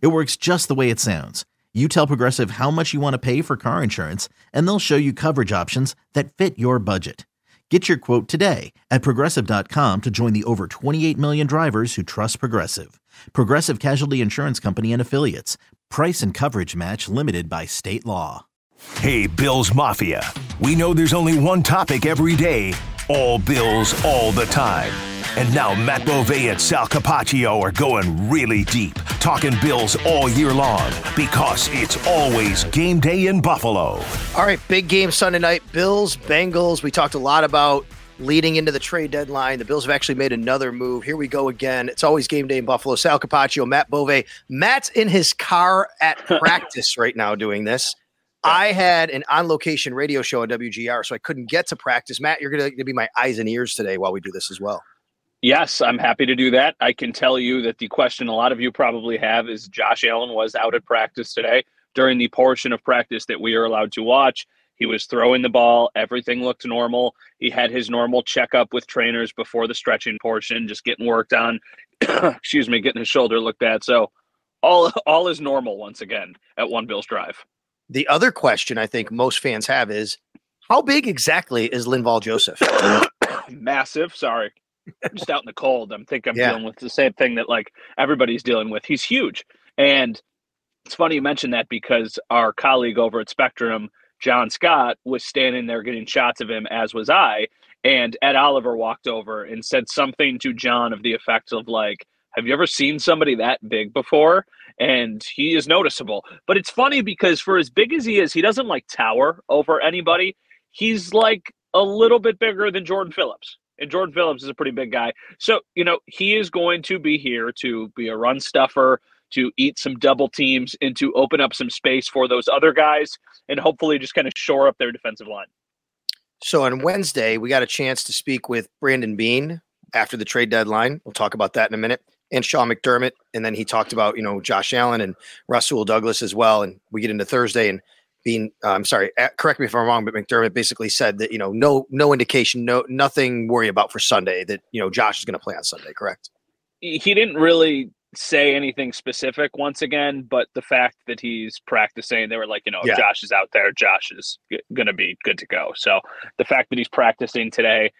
It works just the way it sounds. You tell Progressive how much you want to pay for car insurance, and they'll show you coverage options that fit your budget. Get your quote today at progressive.com to join the over 28 million drivers who trust Progressive. Progressive Casualty Insurance Company and Affiliates. Price and coverage match limited by state law. Hey, Bills Mafia. We know there's only one topic every day all Bills, all the time. And now Matt Bove and Sal Capaccio are going really deep, talking Bills all year long because it's always game day in Buffalo. All right, big game Sunday night. Bills, Bengals. We talked a lot about leading into the trade deadline. The Bills have actually made another move. Here we go again. It's always game day in Buffalo. Sal Capaccio, Matt Bove. Matt's in his car at practice right now doing this. I had an on location radio show at WGR, so I couldn't get to practice. Matt, you're going to be my eyes and ears today while we do this as well. Yes, I'm happy to do that. I can tell you that the question a lot of you probably have is Josh Allen was out at practice today during the portion of practice that we are allowed to watch. He was throwing the ball. Everything looked normal. He had his normal checkup with trainers before the stretching portion, just getting worked on. Excuse me, getting his shoulder looked at. So all all is normal once again at One Bills Drive. The other question I think most fans have is how big exactly is Linval Joseph? Massive. Sorry. Just out in the cold. I'm think I'm yeah. dealing with the same thing that like everybody's dealing with. He's huge. And it's funny you mentioned that because our colleague over at Spectrum, John Scott, was standing there getting shots of him, as was I. And Ed Oliver walked over and said something to John of the effect of like, have you ever seen somebody that big before? And he is noticeable. But it's funny because for as big as he is, he doesn't like tower over anybody. He's like a little bit bigger than Jordan Phillips. And Jordan Phillips is a pretty big guy. So, you know, he is going to be here to be a run stuffer, to eat some double teams, and to open up some space for those other guys and hopefully just kind of shore up their defensive line. So on Wednesday, we got a chance to speak with Brandon Beane after the trade deadline. We'll talk about that in a minute. And Sean McDermott. And then he talked about, you know, Josh Allen and Rasul Douglas as well. And we get into Thursday and being uh, I'm sorry, correct me if I'm wrong, but McDermott basically said that you know no no indication, no nothing worry about for Sunday that you know Josh is going to play on Sunday. Correct? He didn't really say anything specific once again, but the fact that he's practicing, they were like, you know, yeah. Josh is out there, Josh is g- going to be good to go. So the fact that he's practicing today,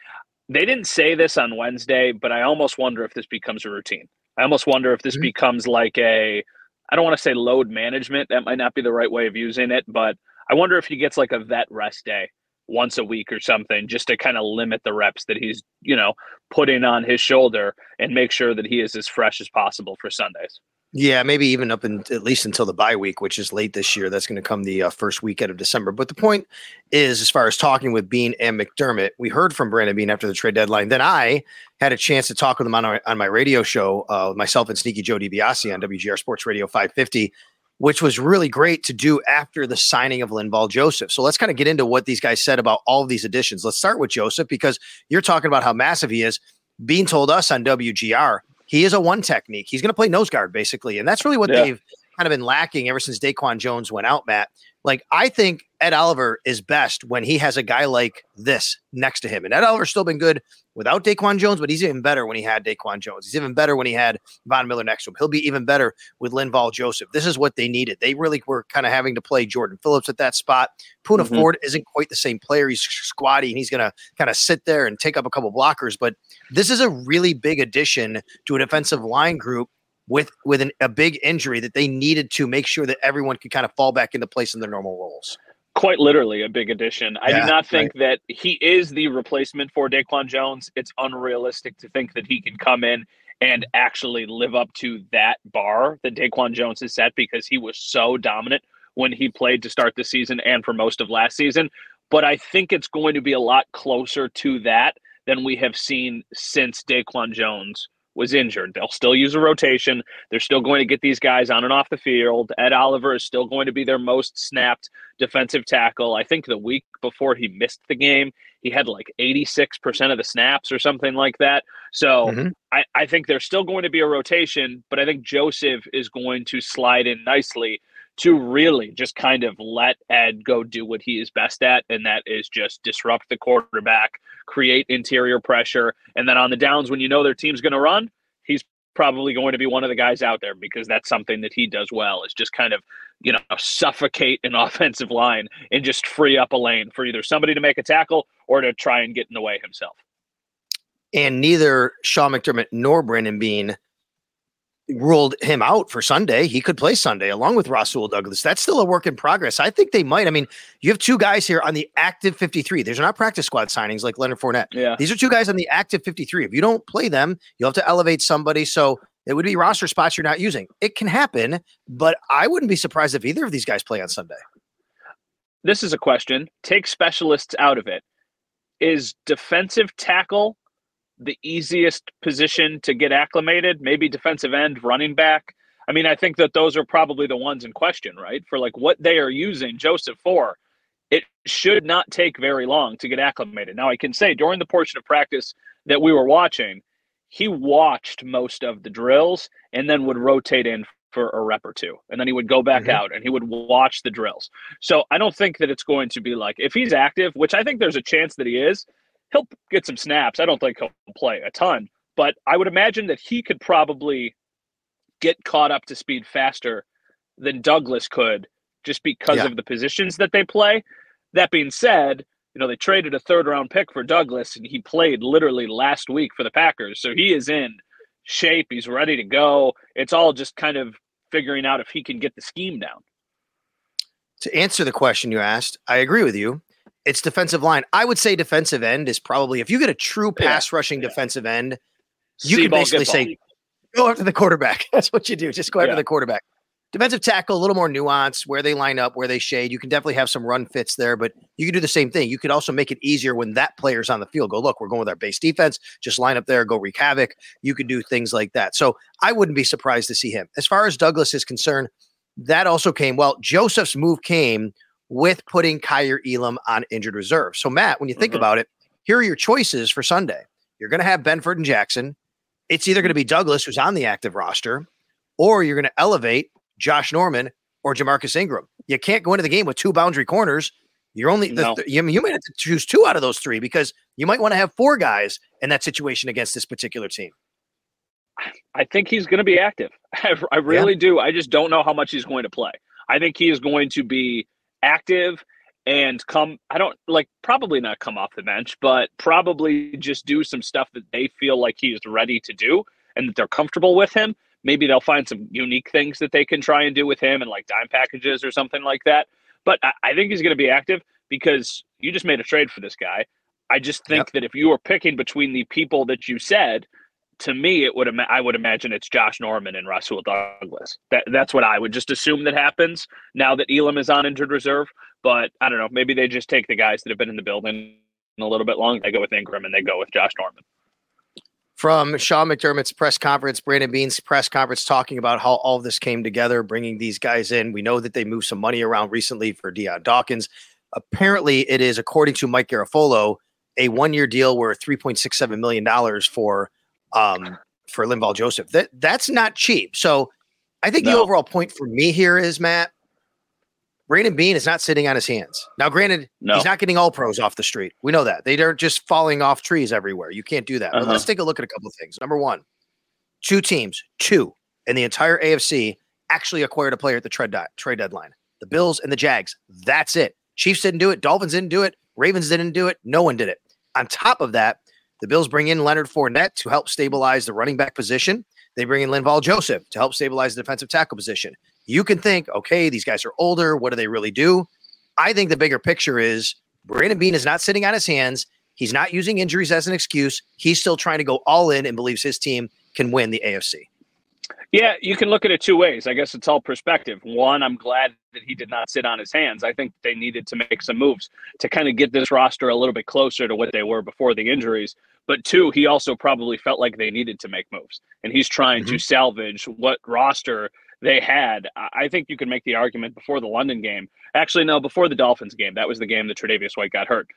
they didn't say this on Wednesday, but I almost wonder if this becomes a routine. I almost wonder if this mm-hmm. becomes like a I don't want to say load management. That might not be the right way of using it, but I wonder if he gets like a vet rest day once a week or something just to kind of limit the reps that he's, you know, putting on his shoulder and make sure that he is as fresh as possible for Sundays. Yeah, maybe even up in at least until the bye week, which is late this year. That's going to come the uh, first weekend of December. But the point is, as far as talking with Beane and McDermott, we heard from Brandon Beane after the trade deadline. Then I had a chance to talk with him on, our, on my radio show, uh, myself and Sneaky Joe DiBiase on WGR Sports Radio 550, which was really great to do after the signing of Linval Joseph. So let's kind of get into what these guys said about all of these additions. Let's start with Joseph because you're talking about how massive he is. Beane told us on WGR he is a one technique. He's going to play nose guard basically, and that's really what yeah. they've kind of been lacking ever since Daquan Jones went out, Matt. Like I think Ed Oliver is best when he has a guy like this next to him. And Ed Oliver's still been good without Daquan Jones, but he's even better when he had Daquan Jones. He's even better when he had Von Miller next to him. He'll be even better with Linval Joseph. This is what they needed. They really were kind of having to play Jordan Phillips at that spot. Poona mm-hmm. Ford isn't quite the same player. He's squatty and he's going to kind of sit there and take up a couple blockers. But this is a really big addition to a defensive line group with with an, a big injury that they needed to make sure that everyone could kind of fall back into place in their normal roles. Quite literally a big addition. I yeah, do not think right. that he is the replacement for Daquan Jones. It's unrealistic to think that he can come in and actually live up to that bar that Daquan Jones has set because he was so dominant when he played to start the season and for most of last season. But I think it's going to be a lot closer to that than we have seen since Daquan Jones was injured. They'll still use a rotation. They're still going to get these guys on and off the field. Ed Oliver is still going to be their most snapped defensive tackle. I think the week before he missed the game, he had like 86% of the snaps or something like that. So mm-hmm. I, I think there's still going to be a rotation, but I think Joseph is going to slide in nicely to really just kind of let Ed go do what he is best at, and that is just disrupt the quarterback, create interior pressure, and then on the downs when you know their team's going to run, he's probably going to be one of the guys out there because that's something that he does well is just kind of you know suffocate an offensive line and just free up a lane for either somebody to make a tackle or to try and get in the way himself. And neither Sean McDermott nor Brandon Beane ruled him out for Sunday. He could play Sunday along with Rasul Douglas. That's still a work in progress. I think they might. I mean, you have two guys here on the active 53. These are not practice squad signings like Leonard Fournette. Yeah. These are two guys on the active 53. If you don't play them, you'll have to elevate somebody. So it would be roster spots you're not using. It can happen, but I wouldn't be surprised if either of these guys play on Sunday. This is a question. Take specialists out of it. Is defensive tackle the easiest position to get acclimated, maybe defensive end, running back. I mean, I think that those are probably the ones in question, right? For like what they are using Joseph for, it should not take very long to get acclimated. Now, I can say during the portion of practice that we were watching, he watched most of the drills and then would rotate in for a rep or two. And then he would go back mm-hmm. out and he would watch the drills. So I don't think that it's going to be like if he's active, which I think there's a chance that he is, he'll get some snaps. I don't think he'll play a ton, but I would imagine that he could probably get caught up to speed faster than Douglas could just because yeah. of the positions that they play. That being said, you know, they traded a third round pick for Douglas and he played literally last week for the Packers. So he is in shape. He's ready to go. It's all just kind of figuring out if he can get the scheme down. To answer the question you asked, I agree with you it's defensive line. I would say defensive end is probably if you get a true pass yeah. rushing yeah. defensive end, you can basically say go after the quarterback. That's what you do. Just go after yeah. the quarterback. Defensive tackle, a little more nuance where they line up, where they shade. You can definitely have some run fits there, but you can do the same thing. You could also make it easier when that player's on the field. Go, look, we're going with our base defense. Just line up there, go wreak havoc. You could do things like that. So I wouldn't be surprised to see him. As far as Douglas is concerned, that also came. Well, Joseph's move came with putting Kaiir Elam on injured reserve. So, Matt, when you think mm-hmm. about it, here are your choices for Sunday. You're going to have Benford and Jackson. It's either going to be Douglas, who's on the active roster, or you're going to elevate Josh Norman or Ja'Marcus Ingram. You can't go into the game with two boundary corners. You're only no. the, you, you might have to choose two out of those three because you might want to have four guys in that situation against this particular team. I think he's going to be active. I, I really yeah. do. I just don't know how much he's going to play. I think he is going to be active and come I don't like probably not come off the bench, but probably just do some stuff that they feel like he's ready to do and that they're comfortable with him. Maybe they'll find some unique things that they can try and do with him and like dime packages or something like that. But I, I think he's going to be active because you just made a trade for this guy. I just think yep. that if you were picking between the people that you said, to me, it would I would imagine it's Josh Norman and Rasul Douglas. That that's what I would just assume that happens now that Elam is on injured reserve. But I don't know. Maybe they just take the guys that have been in the building a little bit long. They go with Ingram and they go with Josh Norman. From Sean McDermott's press conference, Brandon Beane's press conference, talking about how all this came together, bringing these guys in. We know that they moved some money around recently for Dion Dawkins. Apparently, it is, according to Mike Garafolo, a one-year deal worth $3.67 million for um, for Linval Joseph. That that's not cheap. So I think no. the overall point for me here is Matt. Brandon Beane is not sitting on his hands. Now, granted, no. he's not getting all pros off the street. We know that. They aren't just falling off trees everywhere. You can't do that. Uh-huh. But let's take a look at a couple of things. Number one, two teams, two in the entire AFC actually acquired a player at the trade, di- trade deadline. The Bills and the Jags. That's it. Chiefs didn't do it. Dolphins didn't do it. Ravens didn't do it. No one did it. On top of that, the Bills bring in Leonard Fournette to help stabilize the running back position. They bring in Linval Joseph to help stabilize the defensive tackle position. You can think, okay, these guys are older. What do they really do? I think the bigger picture is Brandon Beane is not sitting on his hands. He's not using injuries as an excuse. He's still trying to go all in and believes his team can win the AFC. Yeah, you can look at it two ways. I guess it's all perspective. One, I'm glad that he did not sit on his hands. I think they needed to make some moves to kind of get this roster a little bit closer to what they were before the injuries. But two, he also probably felt like they needed to make moves. And he's trying mm-hmm. to salvage what roster they had. I think you can make the argument before the London game. Actually, no, before the Dolphins game. That was the game that Tre'Davious White got hurt.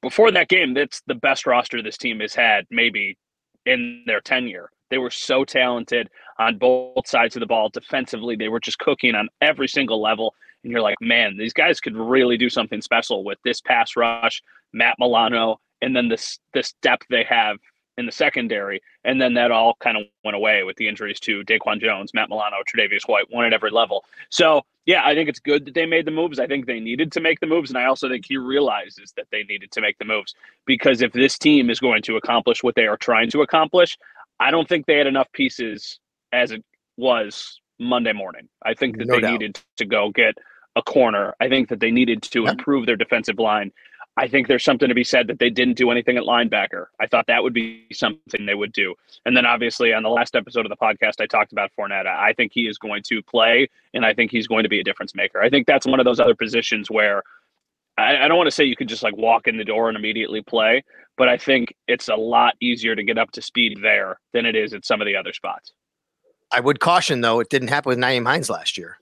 Before that game, that's the best roster this team has had maybe in their tenure. They were so talented on both sides of the ball. Defensively, they were just cooking on every single level. And you're like, man, these guys could really do something special with this pass rush, Matt Milano, and then this this depth they have in the secondary. And then that all kind of went away with the injuries to Daquan Jones, Matt Milano, Tre'Davious White, one at every level. So yeah, I think it's good that they made the moves. I think they needed to make the moves. And I also think he realizes that they needed to make the moves because if this team is going to accomplish what they are trying to accomplish, I don't think they had enough pieces as it was Monday morning. I think that no they doubt. needed to go get a corner. I think that they needed to improve their defensive line. I think there's something to be said that they didn't do anything at linebacker. I thought that would be something they would do. And then obviously on the last episode of the podcast, I talked about Fournette. I think he is going to play and I think he's going to be a difference maker. I think that's one of those other positions where I, I don't want to say you could just like walk in the door and immediately play, but I think it's a lot easier to get up to speed there than it is at some of the other spots. I would caution though, it didn't happen with Nyheim Hines last year.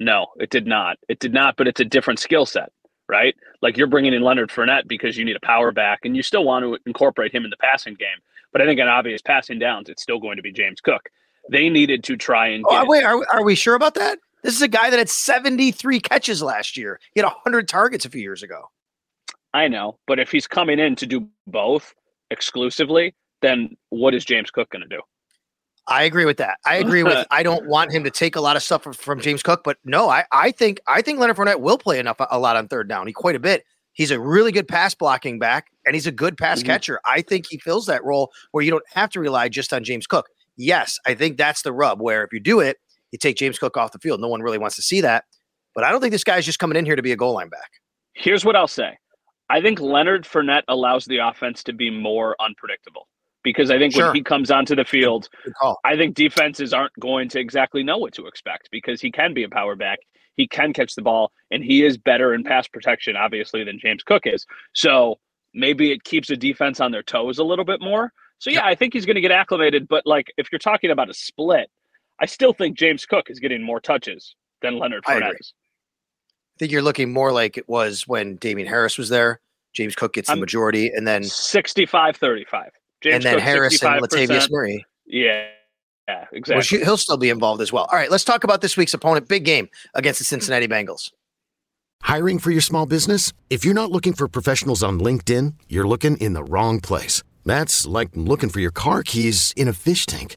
No, it did not. It did not, but it's a different skill set right? Like you're bringing in Leonard Fournette because you need a power back and you still want to incorporate him in the passing game. But I think an obvious passing downs, it's still going to be James Cook. They needed to try and oh, wait, are, are we sure about that? This is a guy that had 73 catches last year. He had 100 targets a few years ago. I know, but if he's coming in to do both exclusively, then what is James Cook going to do? I agree with that. I agree with. I don't want him to take a lot of stuff from James Cook, but no, I, I think I think Leonard Fournette will play enough a lot on third down. He quite a bit. He's a really good pass blocking back, and he's a good pass mm-hmm. catcher. I think he fills that role where you don't have to rely just on James Cook. Yes, I think that's the rub. Where if you do it, you take James Cook off the field. No one really wants to see that. But I don't think this guy's just coming in here to be a goal line back. Here's what I'll say. I think Leonard Fournette allows the offense to be more unpredictable because I think sure. when he comes onto the field, I think defenses aren't going to exactly know what to expect because he can be a power back. He can catch the ball, and he is better in pass protection, obviously, than James Cook is. So maybe it keeps the defense on their toes a little bit more. So yeah, I think he's going to get acclimated. But like, if you're talking about a split, I still think James Cook is getting more touches than Leonard Fournette. I, I think you're looking more like it was when Damien Harris was there. James Cook gets the I'm majority, and then 65 35. James and then Cook, Harris and Latavius Murray. Yeah. Yeah, exactly. Well, he'll still be involved as well. All right, let's talk about this week's opponent. Big game against the Cincinnati Bengals. Hiring for your small business? If you're not looking for professionals on LinkedIn, you're looking in the wrong place. That's like looking for your car keys in a fish tank.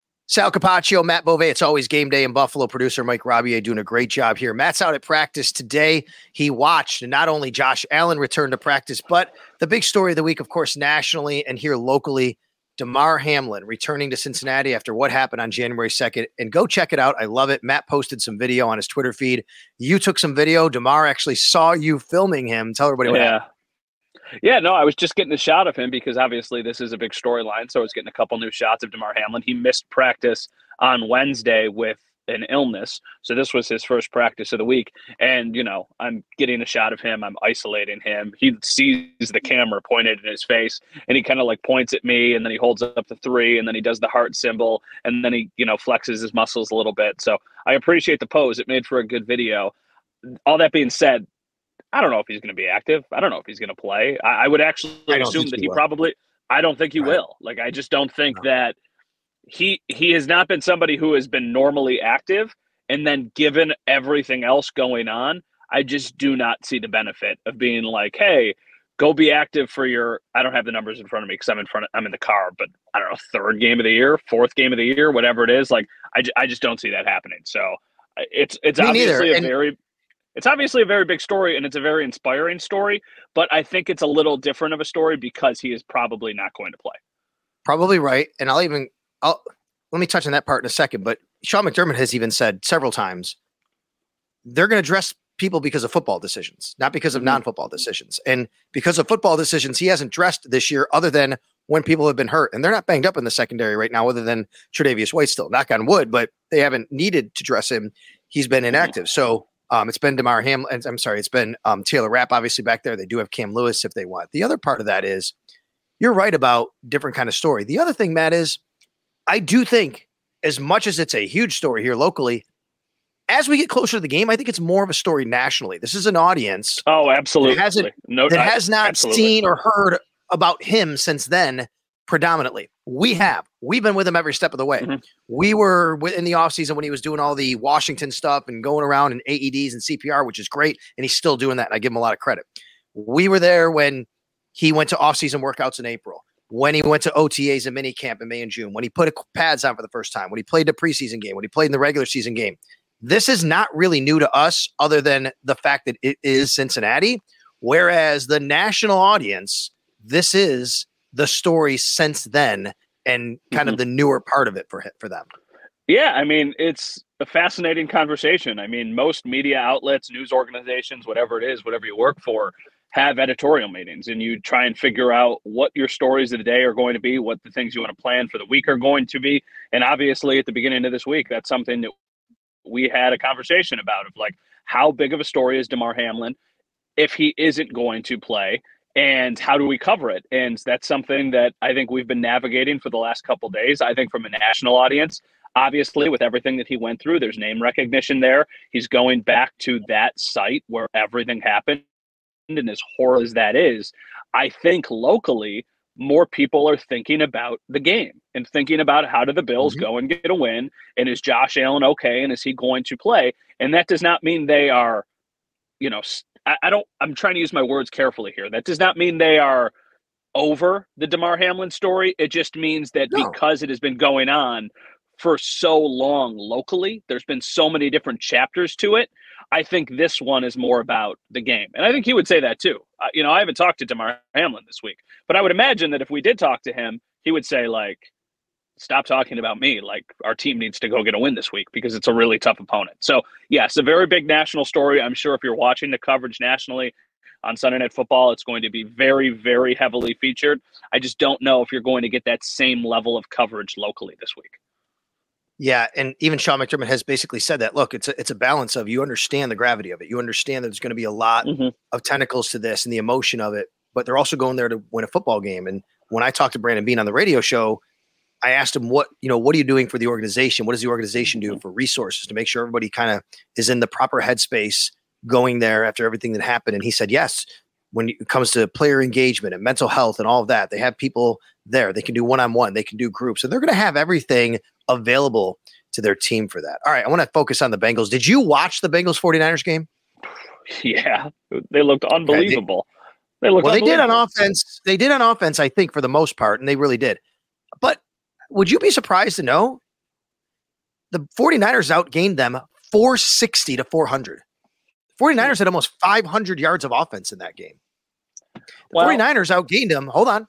Sal Capaccio, Matt Bove. It's always game day in Buffalo. Producer Mike Robier doing a great job here. Matt's out at practice today. He watched not only Josh Allen return to practice, but the big story of the week, of course, nationally and here locally – Damar Hamlin returning to Cincinnati after what happened on January 2nd. And go check it out. I love it. Matt posted some video on his Twitter feed. You took some video. Damar actually saw you filming him. Tell everybody what yeah. happened. Yeah, no, I was just getting a shot of him because obviously this is a big storyline. So I was getting a couple new shots of Damar Hamlin. He missed practice on Wednesday with an illness. So this was his first practice of the week. And, you know, I'm getting a shot of him. I'm isolating him. He sees the camera pointed in his face and he kind of like points at me and then he holds up the three and then he does the heart symbol and then he, you know, flexes his muscles a little bit. So I appreciate the pose. It made for a good video. All that being said, I don't know if he's going to be active. I don't know if he's going to play. I, I would actually assume that he, he probably, I don't think he right. will. Like, I just don't think no. that – he he has not been somebody who has been normally active and then given everything else going on i just do not see the benefit of being like hey go be active for your i don't have the numbers in front of me because i'm in front of, i'm in the car but i don't know third game of the year fourth game of the year whatever it is like i, I just don't see that happening so it's it's me obviously neither. a and- very it's obviously a very big story and it's a very inspiring story but i think it's a little different of a story because he is probably not going to play probably right and i'll even I'll let me touch on that part in a second. But Sean McDermott has even said several times they're going to dress people because of football decisions, not because of mm-hmm. non-football decisions. And because of football decisions, he hasn't dressed this year other than when people have been hurt. And they're not banged up in the secondary right now, other than Tre'Davious White still, knock on wood, but they haven't needed to dress him. He's been inactive. So um, it's been Damar Hamlin. I'm sorry, it's been um, Taylor Rapp, obviously back there. They do have Cam Lewis if they want. The other part of that is you're right about different kind of story. The other thing, Matt, is I do think, as much as it's a huge story here locally, as we get closer to the game, I think it's more of a story nationally. This is an audience. Oh, absolutely. That hasn't no, that has not absolutely. seen or heard about him since then. Predominantly, we have. We've been with him every step of the way. Mm-hmm. We were in the offseason when he was doing all the Washington stuff and going around in AEDs and CPR, which is great. And he's still doing that. And I give him a lot of credit. We were there when he went to offseason workouts in April when he went to OTAs and mini camp in May and June, when he put pads on for the first time, when he played the preseason game, when he played in the regular season game. This is not really new to us, other than the fact that it is Cincinnati. Whereas the national audience, this is the story since then and kind mm-hmm. of the newer part of it for for them. Yeah, I mean, it's a fascinating conversation. I mean, most media outlets, news organizations, whatever it is, whatever you work for, have editorial meetings and you try and figure out what your stories of the day are going to be, what the things you want to plan for the week are going to be. And obviously, at the beginning of this week, that's something that we had a conversation about of like, how big of a story is Damar Hamlin if he isn't going to play? And how do we cover it? And that's something that I think we've been navigating for the last couple days. I think from a national audience, obviously with everything that he went through there's name recognition there he's going back to that site where everything happened and as horrible as that is, I think locally more people are thinking about the game and thinking about how do the Bills mm-hmm. go and get a win and is Josh Allen okay and is he going to play? And that does not mean they are, you know, I, I don't. I'm trying to use my words carefully here. That does not mean they are over the Damar Hamlin story. It just means that no. because it has been going on for so long locally, there's been so many different chapters to it I think this one is more about the game. And I think he would say that too. Uh, you know, I haven't talked to Damar Hamlin this week, but I would imagine that if we did talk to him, he would say, like, stop talking about me. Like, our team needs to go get a win this week because it's a really tough opponent. So, yes, a very big national story. I'm sure if you're watching the coverage nationally on Sunday Night Football, it's going to be very, very heavily featured. I just don't know if you're going to get that same level of coverage locally this week. Yeah, and even Sean McDermott has basically said that. Look, it's a, it's a balance of you understand the gravity of it. You understand that there's going to be a lot mm-hmm. of tentacles to this and the emotion of it, but they're also going there to win a football game. And when I talked to Brandon Beane on the radio show, I asked him what you know what are you doing for the organization? What does the organization do mm-hmm. for resources to make sure everybody kind of is in the proper headspace going there after everything that happened? And he said yes. When it comes to player engagement and mental health and all of that, they have people there. They can do one on one. They can do groups, and they're going to have everything available to their team for that. All right, I want to focus on the Bengals. Did you watch the Bengals 49ers game? Yeah, they looked unbelievable. they, they looked well, they did on offense. They did on offense, I think, for the most part, and they really did. Would you be surprised to know the 49ers outgained them 460 to 400? 49ers had almost 500 yards of offense in that game. The well, 49ers outgained them. Hold on.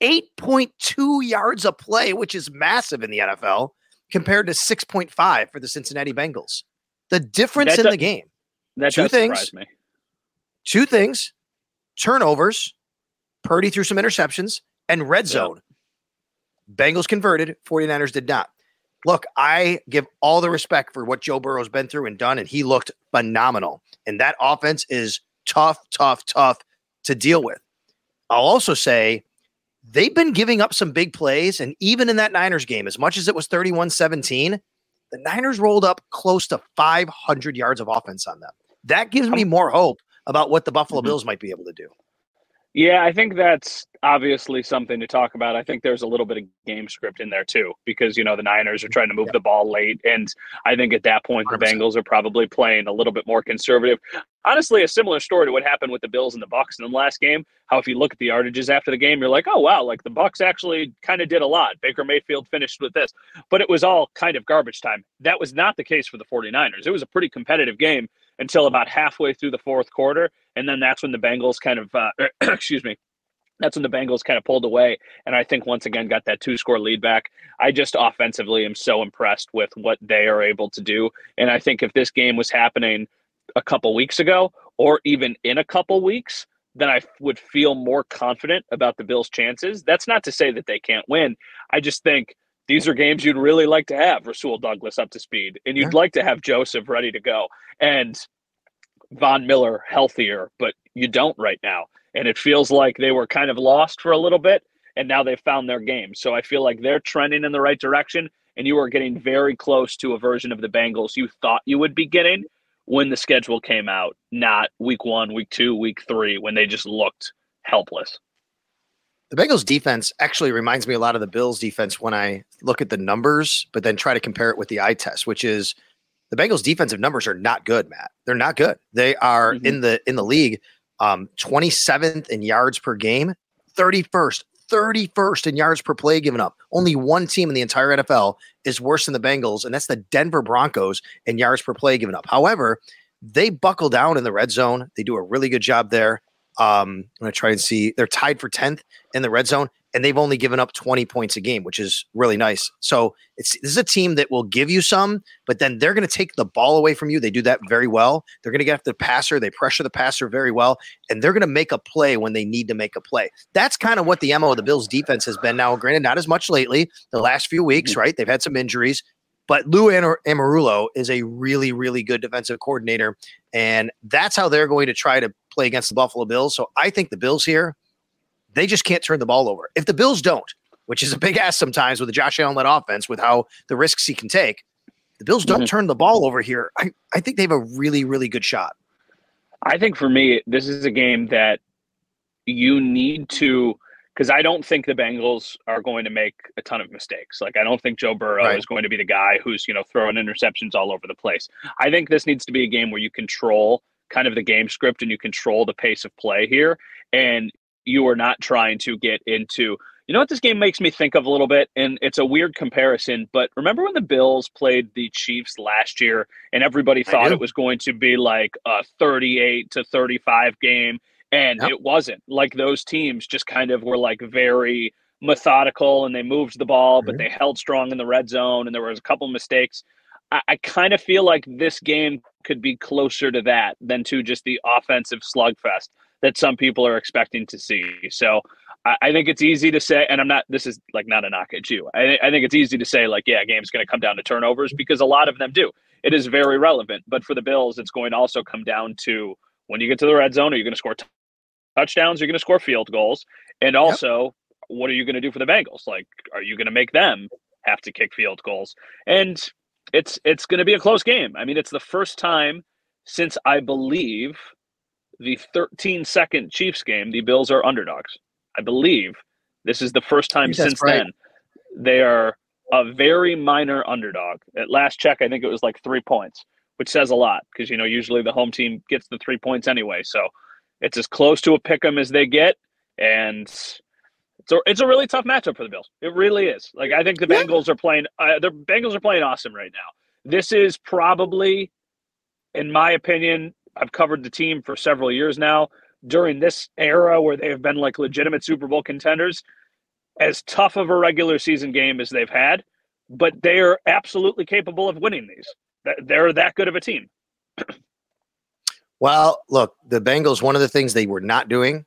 8.2 yards a play, which is massive in the NFL, compared to 6.5 for the Cincinnati Bengals. The difference in the game. That two things. Me. Two things: turnovers. Purdy threw some interceptions and red zone. Yeah. Bengals converted. 49ers did not. look, I give all the respect for what Joe Burrow's been through and done, and he looked phenomenal. And that offense is tough, tough, tough to deal with. I'll also say they've been giving up some big plays. And even in that Niners game, as much as it was 31 17, the Niners rolled up close to 500 yards of offense on them. That gives me more hope about what the Buffalo mm-hmm. Bills might be able to do. Yeah, I think that's obviously something to talk about. I think there's a little bit of game script in there too, because you know the Niners are trying to move yeah. the ball late, and I think at that point 100%. the Bengals are probably playing a little bit more conservative. Honestly, a similar story to what happened with the Bills and the Bucs in the last game. How if you look at the yardages after the game, you're like, oh wow, like the Bucs actually kind of did a lot. Baker Mayfield finished with this, but it was all kind of garbage time. That was not the case for the 49ers. It was a pretty competitive game until about halfway through the fourth quarter, and then that's when the Bengals kind of, uh, excuse me, that's when the Bengals kind of pulled away. And I think once again got that two score lead back. I just offensively am so impressed with what they are able to do. And I think if this game was happening a couple weeks ago or even in a couple weeks, then I would feel more confident about the Bills' chances. That's not to say that they can't win. I just think these are games you'd really like to have Rasul Douglas up to speed, and you'd yeah. like to have Joseph ready to go, and Von Miller healthier, but you don't right now. And it feels like they were kind of lost for a little bit, and now they've found their game. So I feel like they're trending in the right direction, and you are getting very close to a version of the Bengals you thought you would be getting when the schedule came out, not week one, week two, week three, when they just looked helpless. The Bengals defense actually reminds me a lot of the Bills defense when I look at the numbers, but then try to compare it with the eye test, which is the Bengals defensive numbers are not good, Matt. They're not good. They are mm-hmm. in the in the league um 27th in yards per game, 31st, 31st in yards per play given up. Only one team in the entire NFL is worse than the Bengals, and that's the Denver Broncos in yards per play given up. However, they buckle down in the red zone. They do a really good job there. Um, I'm going to try and see. They're tied for 10th in the red zone, and they've only given up 20 points a game, which is really nice. So it's this is a team that will give you some, but then they're going to take the ball away from you. They do that very well. They're going to get after the passer. They pressure the passer very well, and they're going to make a play when they need to make a play. That's kind of what the MO of the Bills defense has been now. Granted, not as much lately, the last few weeks, mm-hmm. right? They've had some injuries, but Lou Anarumo is a really, really good defensive coordinator, and that's how they're going to try to play against the Buffalo Bills. So I think the Bills here, they just can't turn the ball over. If the Bills don't, which is a big ask sometimes with the Josh Allen led offense, with how the risks he can take, the Bills don't mm-hmm. turn the ball over here. I, I think they have a really, really good shot. I think for me, this is a game that you need to because I don't think the Bengals are going to make a ton of mistakes. Like I don't think Joe Burrow right. is going to be the guy who's you know throwing interceptions all over the place. I think this needs to be a game where you control kind of the game script and you control the pace of play here. And you are not trying to get into, you know what this game makes me think of a little bit? And it's a weird comparison, but remember when the Bills played the Chiefs last year and everybody thought it was going to be like a 38 to 35 game? And yep. it wasn't. Like those teams just kind of were like very methodical and they moved the ball, mm-hmm. but they held strong in the red zone and there was a couple mistakes. I, I kind of feel like this game could be closer to that than to just the offensive slugfest that some people are expecting to see. So I, I think it's easy to say, and I'm not, this is like not a knock at you. I, I think it's easy to say, like, yeah, game's going to come down to turnovers because a lot of them do. It is very relevant. But for the Bills, it's going to also come down to when you get to the red zone, are you going to score t- touchdowns? Are you going to score field goals? And also, yep. what are you going to do for the Bengals? Like, are you going to make them have to kick field goals? And it's it's going to be a close game. I mean, it's the first time since I believe the 13 second Chiefs game, the Bills are underdogs. I believe this is the first time since right. then they are a very minor underdog. At last check, I think it was like three points, which says a lot because you know usually the home team gets the three points anyway. So it's as close to a pick 'em as they get, and so it's a really tough matchup for the Bills. It really is. Like I think the yeah. Bengals are playing. Uh, the Bengals are playing awesome right now. This is probably, in my opinion, I've covered the team for several years now. During this era where they have been like legitimate Super Bowl contenders, as tough of a regular season game as they've had, but they are absolutely capable of winning these. They're that good of a team. well, look, the Bengals. One of the things they were not doing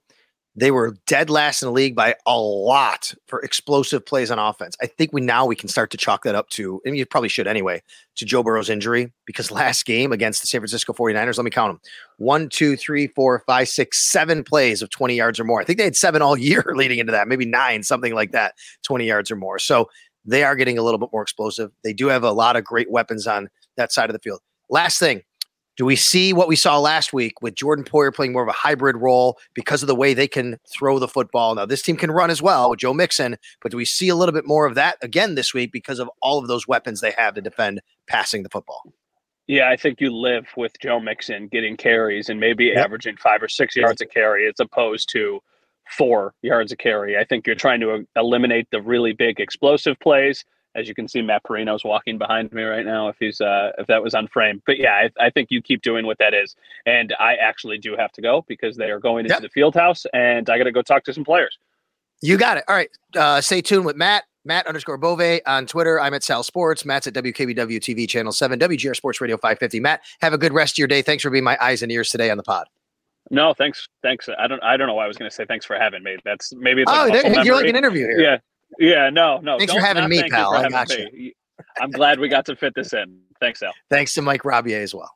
they were dead last in the league by a lot for explosive plays on offense. I think we now we can start to chalk that up to, and you probably should anyway, to Joe Burrow's injury because last game against the San Francisco 49ers, let me count them one, two, three, four, five, six, seven plays of 20 yards or more. I think they had seven all year leading into that, maybe nine, something like that, 20 yards or more. So they are getting a little bit more explosive. They do have a lot of great weapons on that side of the field. Last thing, do we see what we saw last week with Jordan Poyer playing more of a hybrid role because of the way they can throw the football? Now, this team can run as well with Joe Mixon, but do we see a little bit more of that again this week because of all of those weapons they have to defend passing the football? Yeah, I think you live with Joe Mixon getting carries and maybe yep. averaging five or six yards a carry as opposed to four yards a carry. I think you're trying to uh, eliminate the really big explosive plays as you can see, Matt Parrino's walking behind me right now. If he's uh, if that was on frame, but yeah, I, I, think you keep doing what that is. And I actually do have to go because they are going into yep. the field house, and I got to go talk to some players. You got it. All right. Uh, stay tuned with Matt. Matt underscore Bove on Twitter. I'm at Sal Sports. Matt's at WKBW TV channel seven, WGR Sports Radio 550. Matt, have a good rest of your day. Thanks for being my eyes and ears today on the pod. No, thanks. Thanks. I don't. I don't know why I was going to say thanks for having me. That's maybe. It's like oh, you're like an interview here. Yeah, yeah, no, no. Thanks for having me, pal. I got you. I'm glad we got to fit this in. Thanks, Al. Thanks to Mike Robier as well.